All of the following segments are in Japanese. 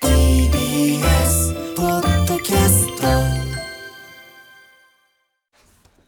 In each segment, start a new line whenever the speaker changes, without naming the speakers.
TBS ポッドキャスト。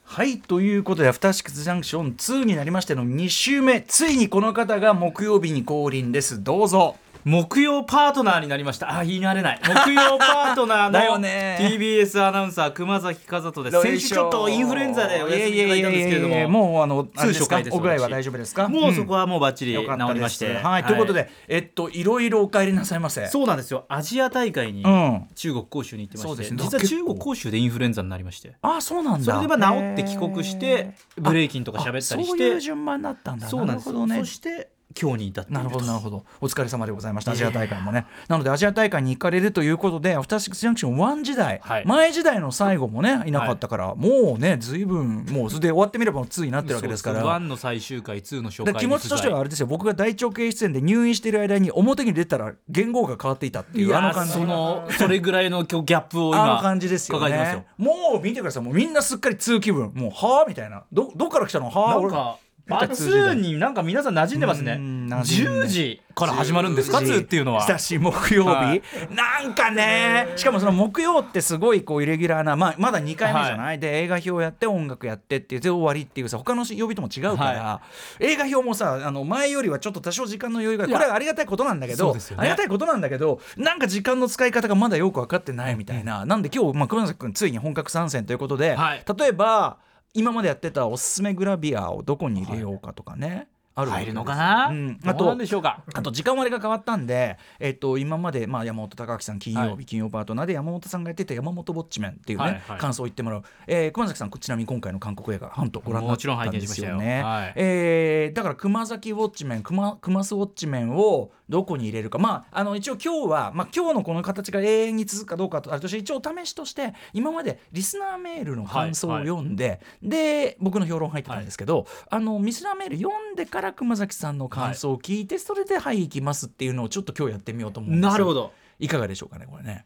はいということで「アフターシックスジャンクション2」になりましての2週目。ついにこの方が木曜日に降臨です。どうぞ。
木曜パートナーになりました。あ言い慣れない。木曜パートナー
だよ
の
ね
TBS アナウンサー熊崎和人です。先週ちょっとインフルエンザでお休みいただいたんですけれども。
もうあの
通所会です。
おぐらいは大丈夫ですか？
もうそこはもうバッチリ治
よかったです。
りまして。
はい、ということでえっといろいろお帰りなさいませ。
そうなんですよ。アジア大会に
うん。
中国杭州に行ってまして、実は中国杭州でインフルエンザになりまして。
ああそうなんだ。
それでまあ治って帰国してブレイキンとか喋ったりし
あそう
て
いう順番になったんだ。
そうなんです。そして今日に至って
なるほどなるほど。お疲れ様でございました。アジア大会もね。なのでアジア大会に行かれるということでアフターシックスジャンクション1時代、
はい。
前時代の最後もねい。なかったから、もうね随分もうそれで終わってみれば2になってるわけですから。
そうそう1の最終回2の初回
だから気持ちとしてはあれですよ。僕が大腸憩室炎で入院している間に表に出たら言語が変わっていたってい
いうや
あの感じ。
そのそれぐらいのギャップを
あの
今
感じですよね。もう見てください。もうみんなすっかり2気分。もうはあみたいな。どどっから来たの？はあ
なんかバ
俺
two になんか皆さん馴染んでますね。
うん馴染んで。
10時から始まるんですか
？10時。
two っていうのは
久し木曜日、
はい
なんかね。しかもその木曜ってすごいこうイレギュラーな、まあ、まだ2回目じゃない、で映画表やって音楽やってっていうで終わりっていうさ他の曜日とも違うから、映画表もさあの前よりはちょっと多少時間の余裕がこれはありがたいことなんだけど、
ね。
ありがたいことなんだけどなんか時間の使い方がまだよく分かってないみたいな、なんで今日、まあ、熊崎君ついに本格参戦ということで、
はい。
例えば今までやってたおすすめグラビアをどこに入れようかとかね、あるわけです。
入るのかな、
あと
なんでしょうか？
あと時間割が変わったんで、えっと今まで、まあ、山本隆明さん金曜日、
はい
金曜パートナーで山本さんがやってた山本ウォッチメンっていうね、
はいはい。
感想を言ってもらう、えー熊崎さんちなみに今回の韓国映画ハントご覧になったんで
すよ
よ。ね。
はい。
えーだから熊崎ウォッチメン熊熊須ウォッチメンをどこに入れるか。まああの一応今日は、まあ、今日のこの形が永遠に続くかどうかとあれとして一応試しとして今までリスナーメールの感想を
はい
読んで、で僕の評論入ってたんですけど、あのリスナーメール読んでから熊崎さんの感想を聞いて、それで「はい行きます」っていうのをちょっと今日やってみようと思うんですよ。
なるほど。
いかがでしょうかねこれね。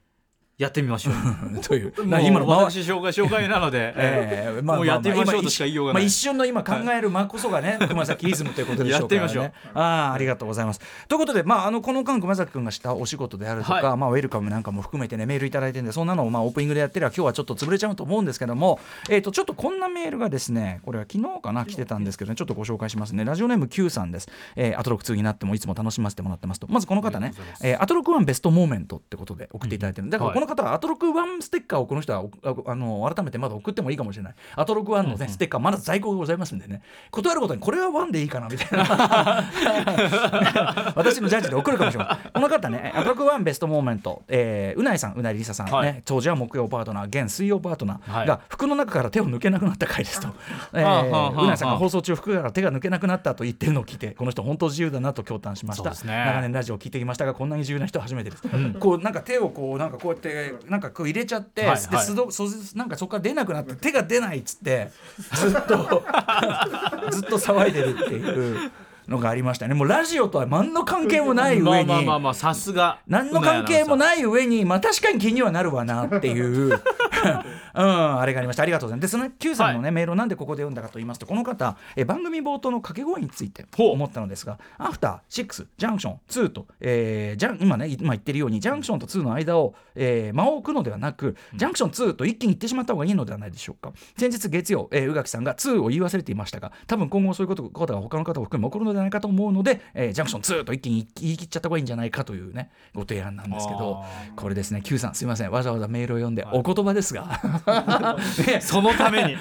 やってみましょう
という。今の
私紹介紹介なので、
えーまあ
もうやってみましょう
あ
としか言いようが
まあ、
ない。
一瞬の今考える間こそがね、熊崎イズムということでしょうからね。
やってみましょう。
ああありがとうございます。ということで、まあ、あのこの間熊崎君がしたお仕事であるとか、
はい。
まあ、ウェルカムなんかも含めてねメールいただいてるんでそんなのをまあオープニングでやってれば今日はちょっと潰れちゃうと思うんですけども、えー、とちょっとこんなメールがですねこれは昨日かな来てたんですけどねちょっとご紹介しますね。ラジオネーム Q さんです、えー、アトロック2になってもいつも楽しませてもらってますと。まずこの方ねえーアトロック1ベストモーメントってことで送っていただいてる、だから
はい。
この方はアトロック1ステッカーをこの人はおああの改めてまだ送ってもいいかもしれない。アトロック1の、ねステッカーまだ在庫がございますんでね。断ることにこれは1でいいかなみたいな。私のジャッジで送るかもしれないこの方ねアトロック1ベストモーメント、えーうないさんうないりささん、ね
はい。
当時は木曜パートナー現水曜パートナー
はい。
が服の中から手を抜けなくなった回ですと、えうないさんが放送中服から手が抜けなくなったと言ってるのを聞いてこの人本当自由だなと驚嘆しました、
ね。
長年ラジオを聞いてきましたがこんなに自由な人は初めてです、こうなんか手をこうなんかこうやってなんかこう入れちゃって、
はい
で
はい。
すどそなんかそこから出なくなって手が出ないっつってずっと ずっと騒いでるっていうのがありましたね。もうラジオとは何の関係もない
まあ
上に、
まあまあまあさすが。
何の関係も
い
ない上に、まあ、確かに気にはなるわなっていう、うん、あれがありました。ありがとうございます。でその Q さんの、ねメールをなんでここで読んだかと言いますとこの方え番組冒頭の掛け声について思ったのですが「アフターシックスジャンクション2と」えージャン今ね今言ってるようにジャンクションと2の間を、えー間を置くのではなくジャンクション2と一気に言ってしまった方がいいのではないでしょうか。先日月曜、えー宇垣さんが2を言い忘れていましたが多分今後そういうことことが他の方を含め起こるのではないかと思うので、えージャンクション2と一気に言い切っちゃった方がいいんじゃないかというねご提案なんですけど
あ
これですね Q さんすいません。わざわざメールを読んでお言葉ですが、ね
そのために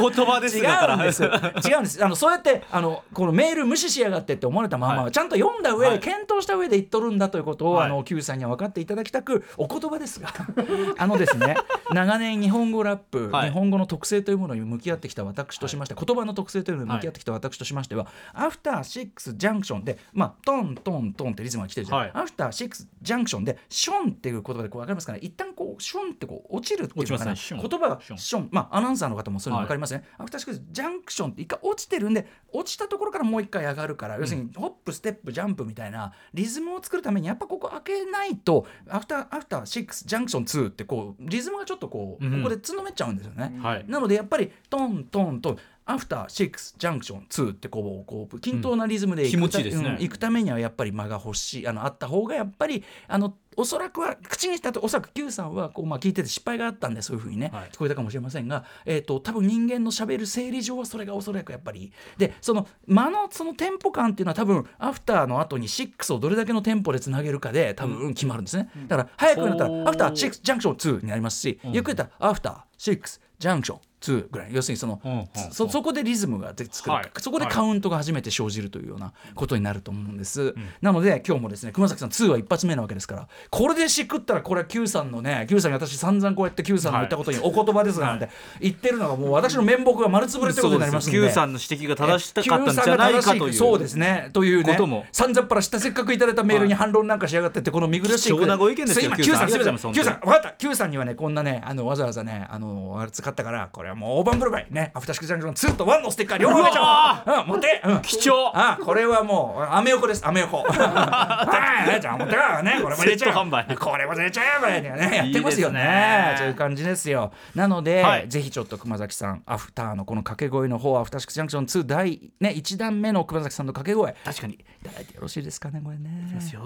お言葉です
違
だから。
うんです。違うんです。あのそうやってあのこのメール無視しやがってって思われたまま、
はい。
ちゃんと読んだ上で、
はい。
検討した上で言っとるんだということを、
はい。
あの Q さんには分かっていただきたくお言葉ですが。あのですね長年日本語ラップ、
はい。
日本語の特性というものに向き合ってきた私としまして、言葉の特性というのに向き合ってきた私としましては、アフターシックスジャンクションでまあトントントンってリズムが来てるじゃん、
はい。
アフターシックスジャンクションでションっていう言葉でこう分かりますかね？一旦こうションってこう落ちるっていうのか
ね。
言葉が
ション。
まあアナウンサーの方もそういうの分かりますね、アフターシックスジャンクションって一回落ちてるんで落ちたところからもう一回上がるから、要するにホップステップジャンプみたいなリズムを作るためにやっぱここ開けないとアフターアフターシックスジャンクション2ってこうリズムがちょっとこう、
うん。
ここでつのめっちゃうんですよね、
はい。
なのでやっぱりトントントンアフターシックスジャンクション2ってこうこう均等なリズムでいく,、
気持ちいいですね。
うん行くためにはやっぱり間が欲しい。あのあった方がやっぱりあのおそらくは口にしたとおそらく Q さんはこう、まあ、聞いてて失敗があったんでそういうふうにね、
はい。
聞こえたかもしれませんが、えー、と多分人間のしゃべる生理上はそれがおそらくやっぱり。でその間のそのテンポ感っていうのは多分アフターの後に6をどれだけのテンポでつなげるかで多分決まるんですね、だから早くなったらアフター。6ジャンクション2になりますし、ゆっくりだったらアフター6ジャンクション2ぐらい。要するにその、
うんうんうん。
そそこでリズムがで作る、
はい。
そこでカウントが初めて生じるというようなことになると思うんです、なので今日もですね熊崎さん2は一発目なわけですからこれでしくったらこれは Q さんのね Q さんに私散々こうやって Q さんの言ったことにお言葉ですがなんて言ってるのがもう私の面目が丸つぶれということになりますんで。
Q さんの指摘が正したかったんじゃないかという
そうですね。というね
ことも。
散々っぱらしたせっかくいただいたメールに反論なんかしやがってってこの見苦しい
貴重なご意見ですよ Q さん
Q さん。すみませんさん分かった。Q さんにはねこんなねあのわざわざねあのあれ使ったからこれはもう大盤振る舞いね。アフターシックスジャンクション2と1のステッカー両方うう。ん持って。うん。
貴重。
あこれはもうアメ横です。アメ横。はいじゃあ持ってかねこれも入れちゃう。これも入れちゃえばいいね。やってますよね。
いい
ういう感じですよ。なので、
はい。
ぜひちょっと熊崎さんアフターのこの掛け声の方アフターシックスジャンクション2第ね1段目の熊崎さんの掛け声確かに。いただいてよろしいですかねこれね。
ですよ。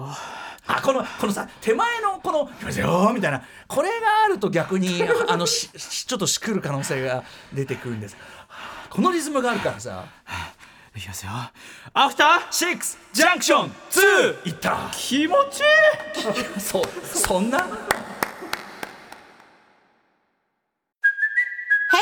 あこのこのさ手前のこの「いきますよ」みたいな。これがあると逆にあのちょっとしくる可能性が出てくるんです。このリズムがあるからさ。
いきますよ。アフター
シックス
ジャンクション2
いった。
気持ちいい。
そそんな？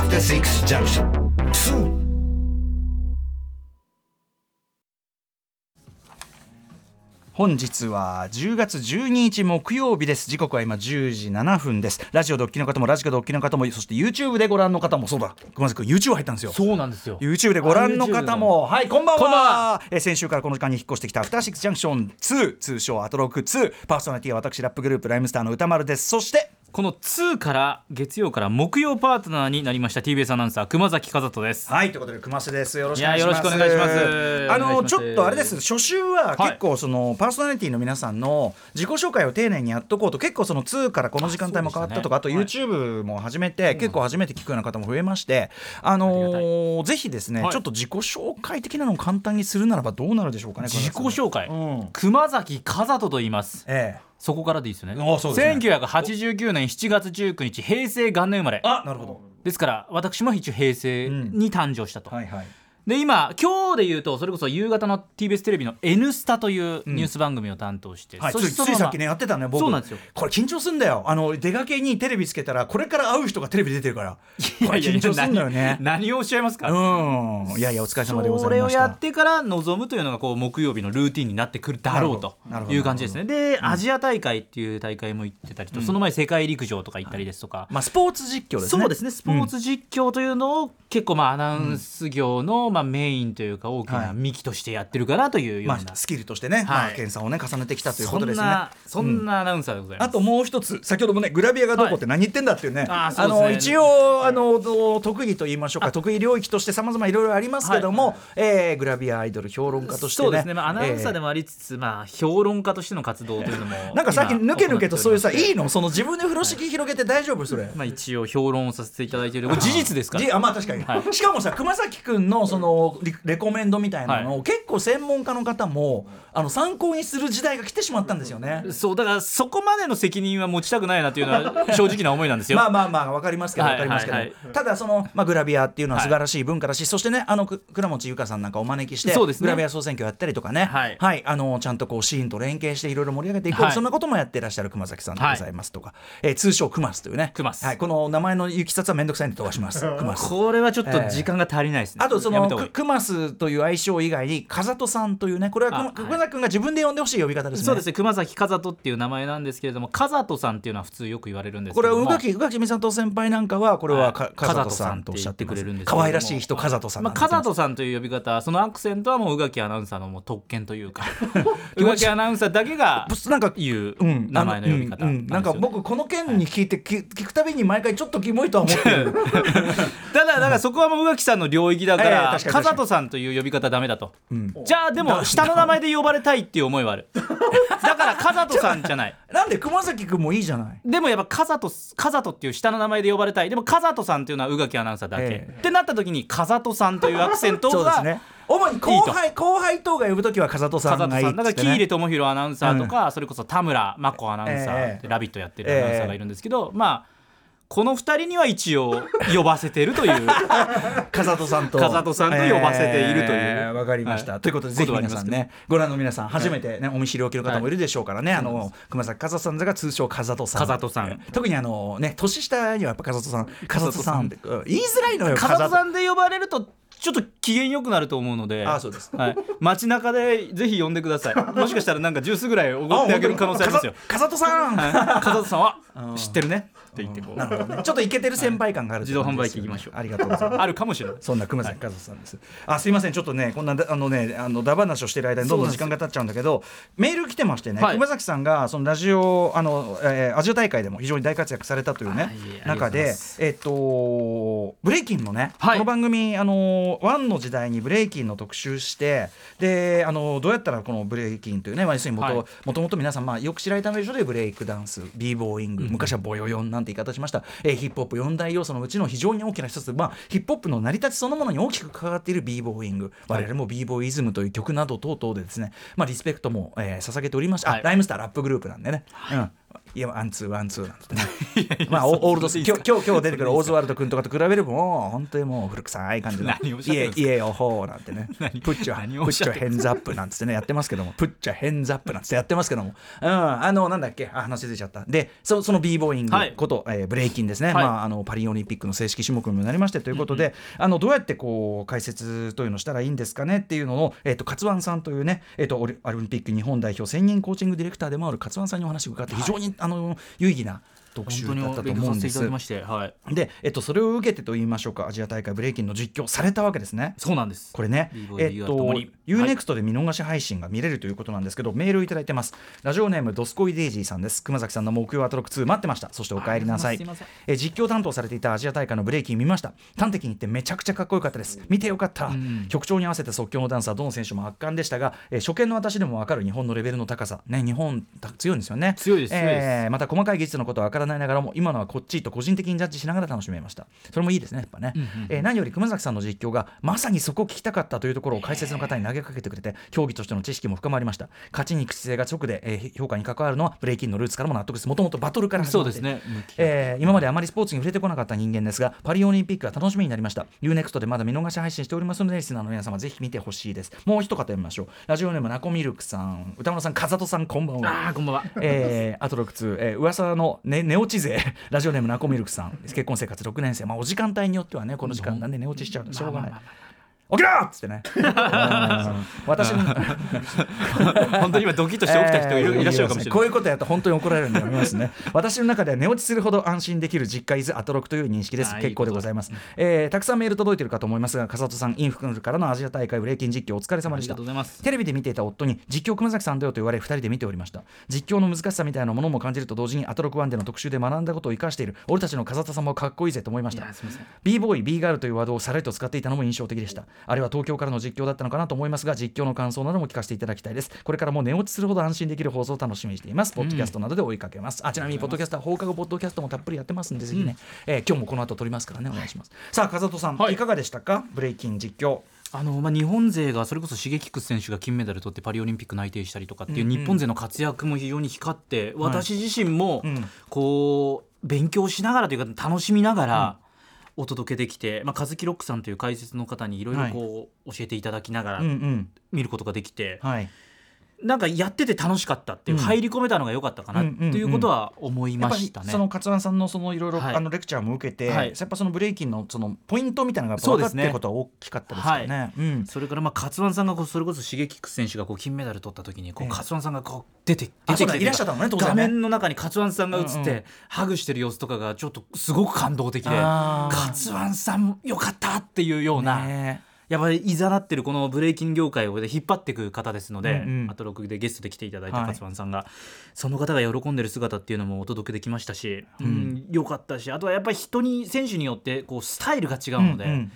After Six Junction. 2
本日は10月12日木曜日です。時刻は今10時7分です。ラジオドッキリの方もラジコドッキリの方もそして YouTube でご覧の方もそうだ。熊崎君 YouTube 入ったんですよ。
そうなんですよ。
YouTube でご覧の方も。はいこんばんは。
こんばんは。
えー先週からこの時間に引っ越してきたアフターシックスジャンクション2通称アトロック2パーソナリティは私ラップグループライムスターの歌丸です。そして
この2から月曜から木曜パートナーになりました TBS アナウンサー熊崎和人です。
はいということで熊瀬です。よろしくお願いします。
いやよろしくお願いします。
あのちょっとあれです。初週は結構その、パーソナリティの皆さんの自己紹介を丁寧にやっとこうと結構その2からこの時間帯も変わったとかあ,、と
あそうで
YouTube も始めて、結構初めて聞くような方も増えましてあのーぜひですね、
はい。
ちょっと自己紹介的なのを簡単にするならばどうなるでしょうかね
自己紹介、
うん。
熊崎和人と言います。
ええ
そこからでいいですよね。
あそうですね。
1989年7月19日平成元年生まれ。
あなるほど。
ですから私も一応平成に誕生したと、
はいはい
で今今日で言うとそれこそ夕方の TBS テレビの「N スタ」というニュース番組を担当して、
はい、つ
そして
ついさっきねやってたね僕。
そうなんですよ。
これ緊張すんだよ。あの出かけにテレビつけたらこれから会う人がテレビ出てるから。
い
これ緊張すんだよね。
何何をおっしゃいますか、
うん。いやいやお疲れ様でござ
それを
いました。
やってから臨むというのがこう木曜日のルーティンになってくるだろうという感じですね。で、アジア大会っていう大会も行ってたりと、その前世界陸上とか行ったりですとか、
まあスポーツ実況ですね。
そうですね。スポーツ実況というのを結構まあアナウンス業のまあメインというか大き
は
ない。幹としてやってるかなというような、
まあスキルとしてね、まあ
はい
研鑽をね重ねてきたという
そ
ことですね。
そんなアナウンサーでございます、
あともう一つ先ほどもねグラビアがどこって何言ってんだっていうね、
あ
の一応あの特技と言いましょうか得意領域としてさまざまいろいろありますけども、えーグラビアアイドル評論家としてね。
そうですね、まあ、アナウンサーで
も、
もありつつ、まあ評論家としての活動というのも
なんか最近抜け抜けとそういうさいいの？その自分で風呂敷広げて大丈夫？それ。
まあ、一応評論をさせていただいている事実ですから。
じあまあ確かに、
はい。
しかもさ熊崎君のそのリレコメンドみたいなのを、結構専門家の方もあの参考にする時代が来てしまったんですよね。
そうだからそこまでの責任は持ちたくないなというのは 正直な思いなんですよ。
まあまあまあわかりますけどかりますけど、ただその、まあ、グラビアっていうのは素晴らしい文化だし、そしてねあのく倉持由香さんなんかお招きして
そうですね。
グラビア総選挙やったりとかね。
はい。
あのちゃんとこうシーンと連携していろいろ盛り上げていこう、
はい。
そんなこともやってらっしゃる熊崎さんでございますとか、えー通称クマスというね。
クマス
はい、この名前の行きさつは面倒くさいんで飛ばします。クマス
これはちょっと時間が足りないですね、
あとその
やめた方がいい
ククマスという愛称以外に風戸さんというねこれは
あ
熊熊崎君が自分で呼んでほしい呼び方ですね。
そうです。ね熊崎風人っていう名前なんですけれども風人さんっていうのは普通よく言われるんですけれども。
これは宇垣宇垣美里先輩なんかはこれは風戸さんとおっしゃってくれるん
です
可愛らしい人風戸さん
まあ、風人さんという呼び方そのアクセントはもう宇垣アナウンサーのもう特権というか。宇垣アナウンサーだけが
なんか
言う
うん。
名前の呼び方
あうんうん。なんか僕この件に聞いて、き聞くたびに毎回ちょっとキモいとは思ってる。
ただだからそこはもう宇垣さんの領域だか
ええ
ら
確かに確かに。
風人さんという呼び方ダメだと、じゃあでも下の名前で呼ばれたいっていう思いはあるだから風人さんじゃない。
なんで熊崎君もいいじゃない？
でもやっぱ風人風人っていう下の名前で呼ばれたい。でも風人さんっていうのは宇垣アナウンサーだけ、
ええ。
ってなった時に風人さんというアクセントが
そうですね。主に後輩後輩等が呼ぶときは風戸さんがいいっつって
さんだから喜入
ね
智弘アナウンサーとか、それこそ田村真子アナウンサー、
ええ。
ラビット!」やってるアナウンサーがいるんですけど、まあこの2人には一応呼ばせてるという。
風戸さんと。
風戸さんと呼ばせているという。
えーわかりました、
はい。
ということでぜひ皆さんねご覧の皆さん初めてね、お見知りおきの方もいるでしょうからね、あの熊崎風戸さんが通称風戸さん。
風戸さん。
特にあのね年下にはやっぱ風戸さん。風戸さん。ってうん言いづらいのよ
風戸さ
ん
んで呼ばれるとちょっと機嫌良くなると思うので。
あそうです
はい、街中でぜひ呼んでください。もしかしたらなんかジュースぐらいおごってあげる可能性ありますよ。
風戸さん、
はい。風戸さんは？知ってるね？って言ってこう。
なるほどね。ちょっとイケてる先輩感がある
自動販売機行きましょう
ありがとうございます。
あ るかもしれない。
そんな熊崎風斗さんです。あ、すいません、ちょっとね、こんなあのね、あのダ話をしてる間にどんどん時間が経っちゃうんだけど。メール来てましてね、
はい。
熊崎さんがそのラジオ、あの、えーアジア大会でも非常に大活躍されたというね中でえっと、ブレイキンのね、
はい。
この番組、あの、 one の時代にブレイキンの特集して。で、あの、どうやったらこのブレイキンというね、まあ、要するにもと、
はい。
もともと皆さん、まあ、よく知られたでしょ？でブレイクダンス、 B-boying、昔はボヨヨンなんて言い方しました。えーヒップホップ4大要素のうちの非常に大きな一つ、まあ、ヒップホップの成り立ちそのものに大きく関わっている B-boying、我々も b ボーイズムという曲など等々でですね、まあ、リスペクトも、えー捧げておりました、あ
はい。
ライムスターラップグループなんでね。うんいや one two one two なんてね。まあオオールドス今日今日今日出てくるオーズワルド君とかと比べればもう本当にもう古臭い感じの。いえいえ yo ho なんてね。put your
何
put your hands up なんつってねやってますけども。 put your hands up なんつってやってますけども。うんあのなんだっけ？あ話出ちゃった。でそその b ボーイング
はい。
こと、えーブレイキンですね、
はい。
まああのパリオリンピックの正式種目にもなりましてということで、あのどうやってこう解説というのをしたらいいんですかねっていうのをえっ、とカツワンさんというねえっ、とオリンピック日本代表専任コーチングディレクターでもあるカツワンさんにお話を伺って非常に、あの有意義な特集だったと
勉強させていただ
思うんです
きまして、はい、
で、えっと、それを受けてと言いましょうかアジア大会ブレイキンの実況されたわけですね。
そうなんです
これねえっと
ともに、
UNEXT で見逃し配信が見れるということなんですけど、メールをいただいてます。ラジオネーム、ドスコイデイジーさんです。熊崎さんの木曜アトロック2待ってました。そしてお帰りなさい。え実況担当されていたアジア大会のブレイキン見ました。端的に言ってめちゃくちゃかっこよかったです。見てよかった。曲調に合わせて即興のダンスはどの選手も圧巻でしたが、えー初見の私でも分かる日本のレベルの高さ。ね、日本た強いんですよね。
強いです
えーまた細かい技術のことは分からないながらも、今のはこっちと個人的にジャッジしながら楽しめました。それもいいですね、やっぱね。えー何より熊崎さんの実況がまさにそこを聞きたかったというところを解説の方に投げかけてくれて、競技としての知識も深まりました。勝ちに行く姿勢が直で、えー評価に関わるのはブレイキンのルーツからも納得です。もともとバトルから始まって
そうですね
えー今まであまりスポーツに触れてこなかった人間ですが、パリオリンピックが楽しみになりました。UNEXT でまだ見逃し配信しておりますので、リスナーの皆様ぜひ見てほしいです。もう一方読みましょう。ラジオネームナコミルクさん、歌村さん、風戸さん、こんばんは。
ああこんばんは
えー、アトロック2、えー、噂の、ね、寝落ち勢、ラジオネームナコミルクさん、結婚生活6年生、まあ、お時間帯によってはね、この時間なんで寝落ちしちゃう。としょうがない。起きろっつってね。うん。私の
本当に今ドキッとして起きた人いらっしゃるかもしれない。
こういうことやると本当に怒られるんでやめますね。私の中では寝落ちするほど安心できる実家伊豆アトロクという認識です。結構でございます。えーたくさんメール届いてるかと思いますが笠戸さんインフクルからのアジア大会ブレイキン実況お疲れ様でした。テレビで見ていた夫に実況熊崎さんだよと言われ2人で見ておりました。実況の難しさみたいなものも感じると同時にアトロクでの特集で学んだことを生かしている俺たちの笠戸さんもかっこいいぜと思いました。b ボーイ b ガールというワードをさらりと使っていたのも印象的でしたあれは東京からの実況だったのかなと思いますが実況の感想なども聞かせていただきたいです。これからも寝落ちするほど安心できる放送を楽しみにしています。ポッドキャストなどで追いかけます、あちなみにポッドキャストは放課後ポッドキャストもたっぷりやってますんでぜひね、えー今日もこの後撮りますからねお願いします。さあ風戸さん、
はい。
い、かがでしたか？ブレイキン実況。
あのまあ、日本勢がそれこそシゲキックス選手が金メダル取ってパリオリンピック内定したりとかっていう日本勢の活躍も非常に光って、私自身も
うん。
こう勉強しながらというか楽しみながらお届けできて、まあ、和樹ロックさんという解説の方にいろいろこう教えていただきながら見ることができて、
はい
なんかやってて楽しかったっていう、
うん。
入り込めたのが良かったかなっていうことは思いましたね。
その勝湾さんのそのいろいろ
はい。
あのレクチャーも受けて、
はい。
やっぱそのブレイキンのそのポイントみたいなのが分か
そうですね。
ってることは大きかったですからね。うん。
それからまあ勝湾さんがこうそれこそシゲキックス選手がこう金メダル取った時にこう
ええ。
勝湾さんがこう出て出てきて
いらっしゃったのね
画面の中に勝湾さんが映って、
うんうん
ハグしてる様子とかがちょっとすごく感動的で勝湾さんよかったっていうような、
ね
やっぱりいざなってるこのブレイキン業界を引っ張っていく方ですので、
うんうん。
あと6でゲストで来ていただいた
はい。
勝湾さんが、その方が喜んでる姿っていうのもお届けできましたし、うんよかったしあとはやっぱり人に選手によってこうスタイルが違うので、
うんうん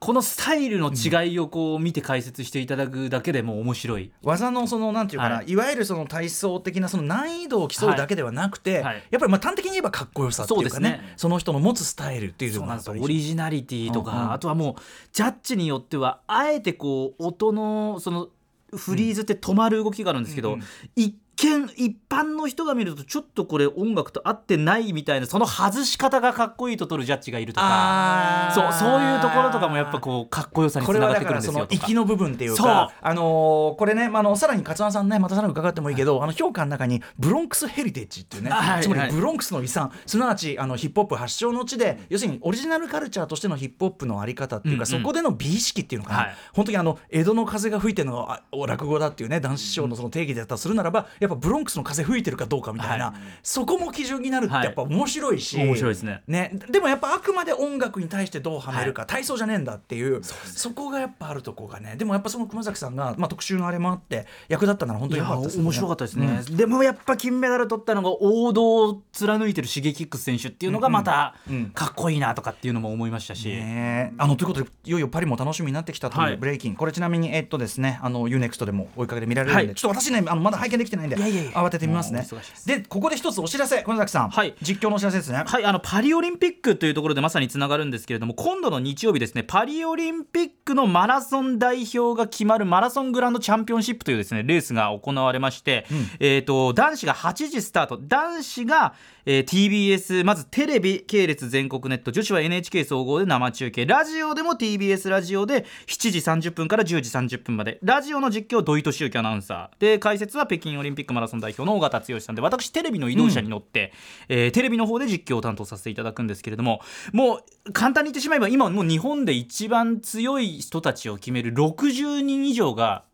このスタイルの違いをこう見て解説していただくだけでも面白い。
技のそのなんていうかな、、
はい。
わゆるその体操的なその難易度を競うだけではなくて、
はい。はい。
やっぱりまあ端的に言えばかっこよさっていうかね
ね。
その人の持つスタイルっていうのが
オリジナリティとか、
うんうん。
あとはもうジャッジによってはあえてこう音のそのフリーズって止まる動きがあるんですけど、
うんうん
一見一般の人が見るとちょっとこれ音楽と合ってないみたいなその外し方がかっこいいと取るジャッジがいるとか。そうそういうところとかもやっぱこうかっこよさにつ
これは
ながってくるんですよ
息の部分っていうか、あのーこれね、まあ、あのさらに勝間さんねまたさらに伺ってもいいけど、あの評価の中にブロンクスヘリテージっていうね、
はいはい。
つまりブロンクスの遺産すなわちあのヒップホップ発祥の地で要するにオリジナルカルチャーとしてのヒップホップのあり方っていうか、
うんうん。
そこでの美意識っていうのかな、
はい。
本当にあの江戸の風が吹いてるの落語だっていうね男子師匠のその定義だったとするならばやっぱブロンクスの風吹いてるかどうかみたいな、
はい。
そこも基準になるって
はい。
やっぱ面白いし、
面白いですね。
ね、でもやっぱあくまで音楽に対してどうはめるか、体操じゃねえんだっていうそこがやっぱあるとこがねでもやっぱその熊崎さんが、まあ、特集のあれもあって役立ったなら本当によかったです、
面白かったですね、でもやっぱ金メダル取ったのが王道を貫いてるシゲキックス選手っていうのがまた
うん。
かっこいいなとかっていうのも思いましたし、
ね。あのということでいよいよパリも楽しみになってきたという、
はい。
ブレイキン。これちなみにえっとですねあの UNEXT でも追いかけで見られるんで、
はい。
ちょっと私ねあのまだ拝見できてないんで
いやいやいや
慌ててみますね。
で
ここで一つお知らせ熊崎さん、
はい。
実況のお知らせですね。
はい、あのパリオリンピックというところでまさにつながるんですけれども今度の日曜日ですねパリオリンピックのマラソン代表が決まるマラソングランドチャンピオンシップというですねレースが行われまして、えー、と男子が8時スタート。男子が、えー TBS まずテレビ系列全国ネット女子は NHK 総合で生中継。ラジオでも TBS ラジオで7時30分から10時30分まで。ラジオの実況土井敏之アナウンサー。で解説は北京オリンピックマラソン代表の尾形剛さんで私テレビの移動車に乗って、えーテレビの方で実況を担当させていただくんですけれどももう簡単に言ってしまえば今もう日本で一番強い人たちを決める60人以上が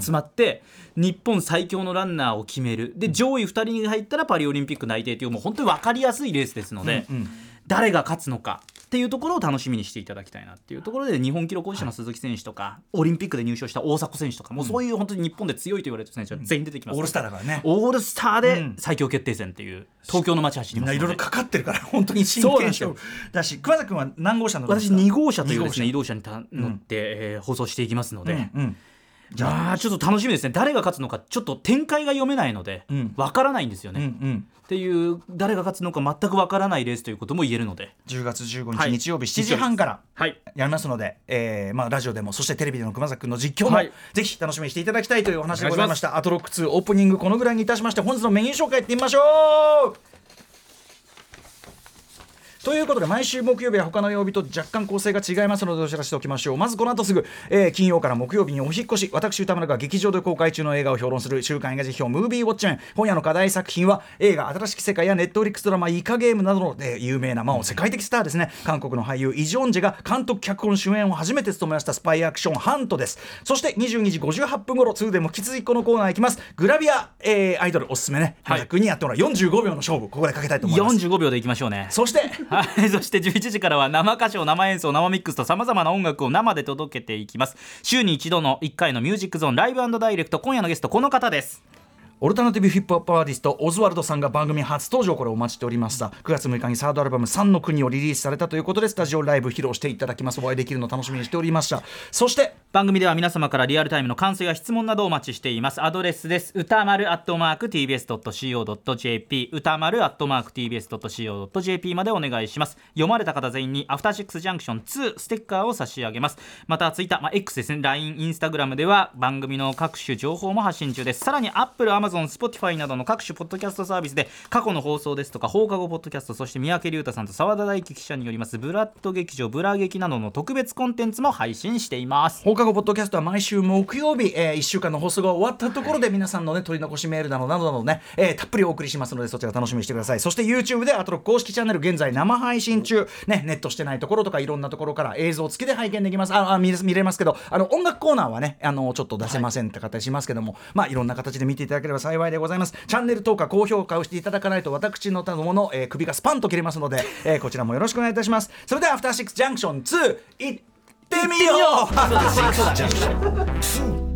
集まって、日本最強のランナーを決める。で上位2人に入ったらパリオリンピック内定というもう本当に分かりやすいレースですので、誰が勝つのかっていうところを楽しみにしていただきたいなっていうところで日本記録保持者の鈴木選手とか、オリンピックで入賞した大迫選手とかもうそういう本当に日本で強いと言われてる選手が全員出てきます、
オールスターだからね。
オールスターで
うん。
最強決定戦っていう東京の街走ります
いろいろかかってるから本当に真剣勝負。だし熊崎君は何号車の
私2号車というですね
二
移動車にた乗って、えー放送していきますので、
うんうん
じゃあちょっと楽しみですね。誰が勝つのかちょっと展開が読めないので
うん。
わ、からないんですよ
うんう
ね、
ん。
っていう誰が勝つのか全くわからないレースということも言えるので。
10月15日
はい。
日曜日7時半から。
はい。
やりますので、えーまあ、ラジオでもそしてテレビでの熊崎君の実況も、
はい。
ぜひ楽しみにしていただきたいというお話でございました。アトロック2オープニングこのぐらいにいたしまして本日のメニュー紹介いってみましょうということで毎週木曜日は他の曜日と若干構成が違いますのでお知らせしておきましょう。まずこの後すぐ、えー金曜から木曜日にお引っ越し。私歌丸が劇場で公開中の映画を評論する週刊映画辞表ムービーウォッチメン。今夜の課題作品は映画新しき世界やネットフリックスドラマイカゲームなどの、えー有名な、まあ、世界的スターですね。韓国の俳優イ・ジョンジェが監督脚本主演を初めて務めましたスパイアクションハントです。そして22時58分頃2でも引き続きこのコーナーいきます。グラビア、えーアイドルおすすめね、
はい
はい、にやってもらう45秒の勝負ここでかけたいと思います。
45秒でいきましょうね。
そして
はい、そして11時からは生歌唱、生演奏、生ミックスとさまざまな音楽を生で届けていきます。週に一度の1回のミュージックゾーンライブダイレクト、今夜のゲストこの方です。
オルタナティブヒップホップアーティストオズワルドさんが番組初登場これお待ちしておりました。9月6日にサードアルバム「3の国」をリリースされたということでスタジオライブ披露していただきます。お会いできるの楽しみにしておりました。そして
番組では皆様からリアルタイムの感想や質問などをお待ちしています。アドレスです。歌丸アットマーク TBS.CO.JP 歌丸アットマーク TBS.CO.JP までお願いします。読まれた方全員にアフターシックスジャンクション2ステッカーを差し上げます。またツイッター、まあ、X ですね。LINE、インスタグラムでは番組の各種情報も発信中です。さらに Apple、Amazon、Spotify などの各種ポッドキャストサービスで過去の放送ですとか放課後ポッドキャストそして三宅龍太さんと澤田大樹記者によりますブラッド劇場ブラ劇などの特別コンテンツも配信しています。
放課後ポッドキャストは毎週木曜日、えー、1週間の放送が終わったところで皆さんのね取り残しメールなどなどなどね、えー、たっぷりお送りしますのでそちら楽しみにしてください。そして YouTube でアトロック公式チャンネル現在生配信中。ねネットしてないところとかいろんなところから映像付きで拝見できます。ああ見れますけどあの音楽コーナーはねあのちょっと出せませんって形しますけども、まあいろんな形で見ていただければ幸いでございます。チャンネル登下高評価をしていただかないと私のたもの、えー、首がスパンと切れますので、えー、こちらもよろしくお願いいたします。それではアフターシックスジャンクション2いってみよう。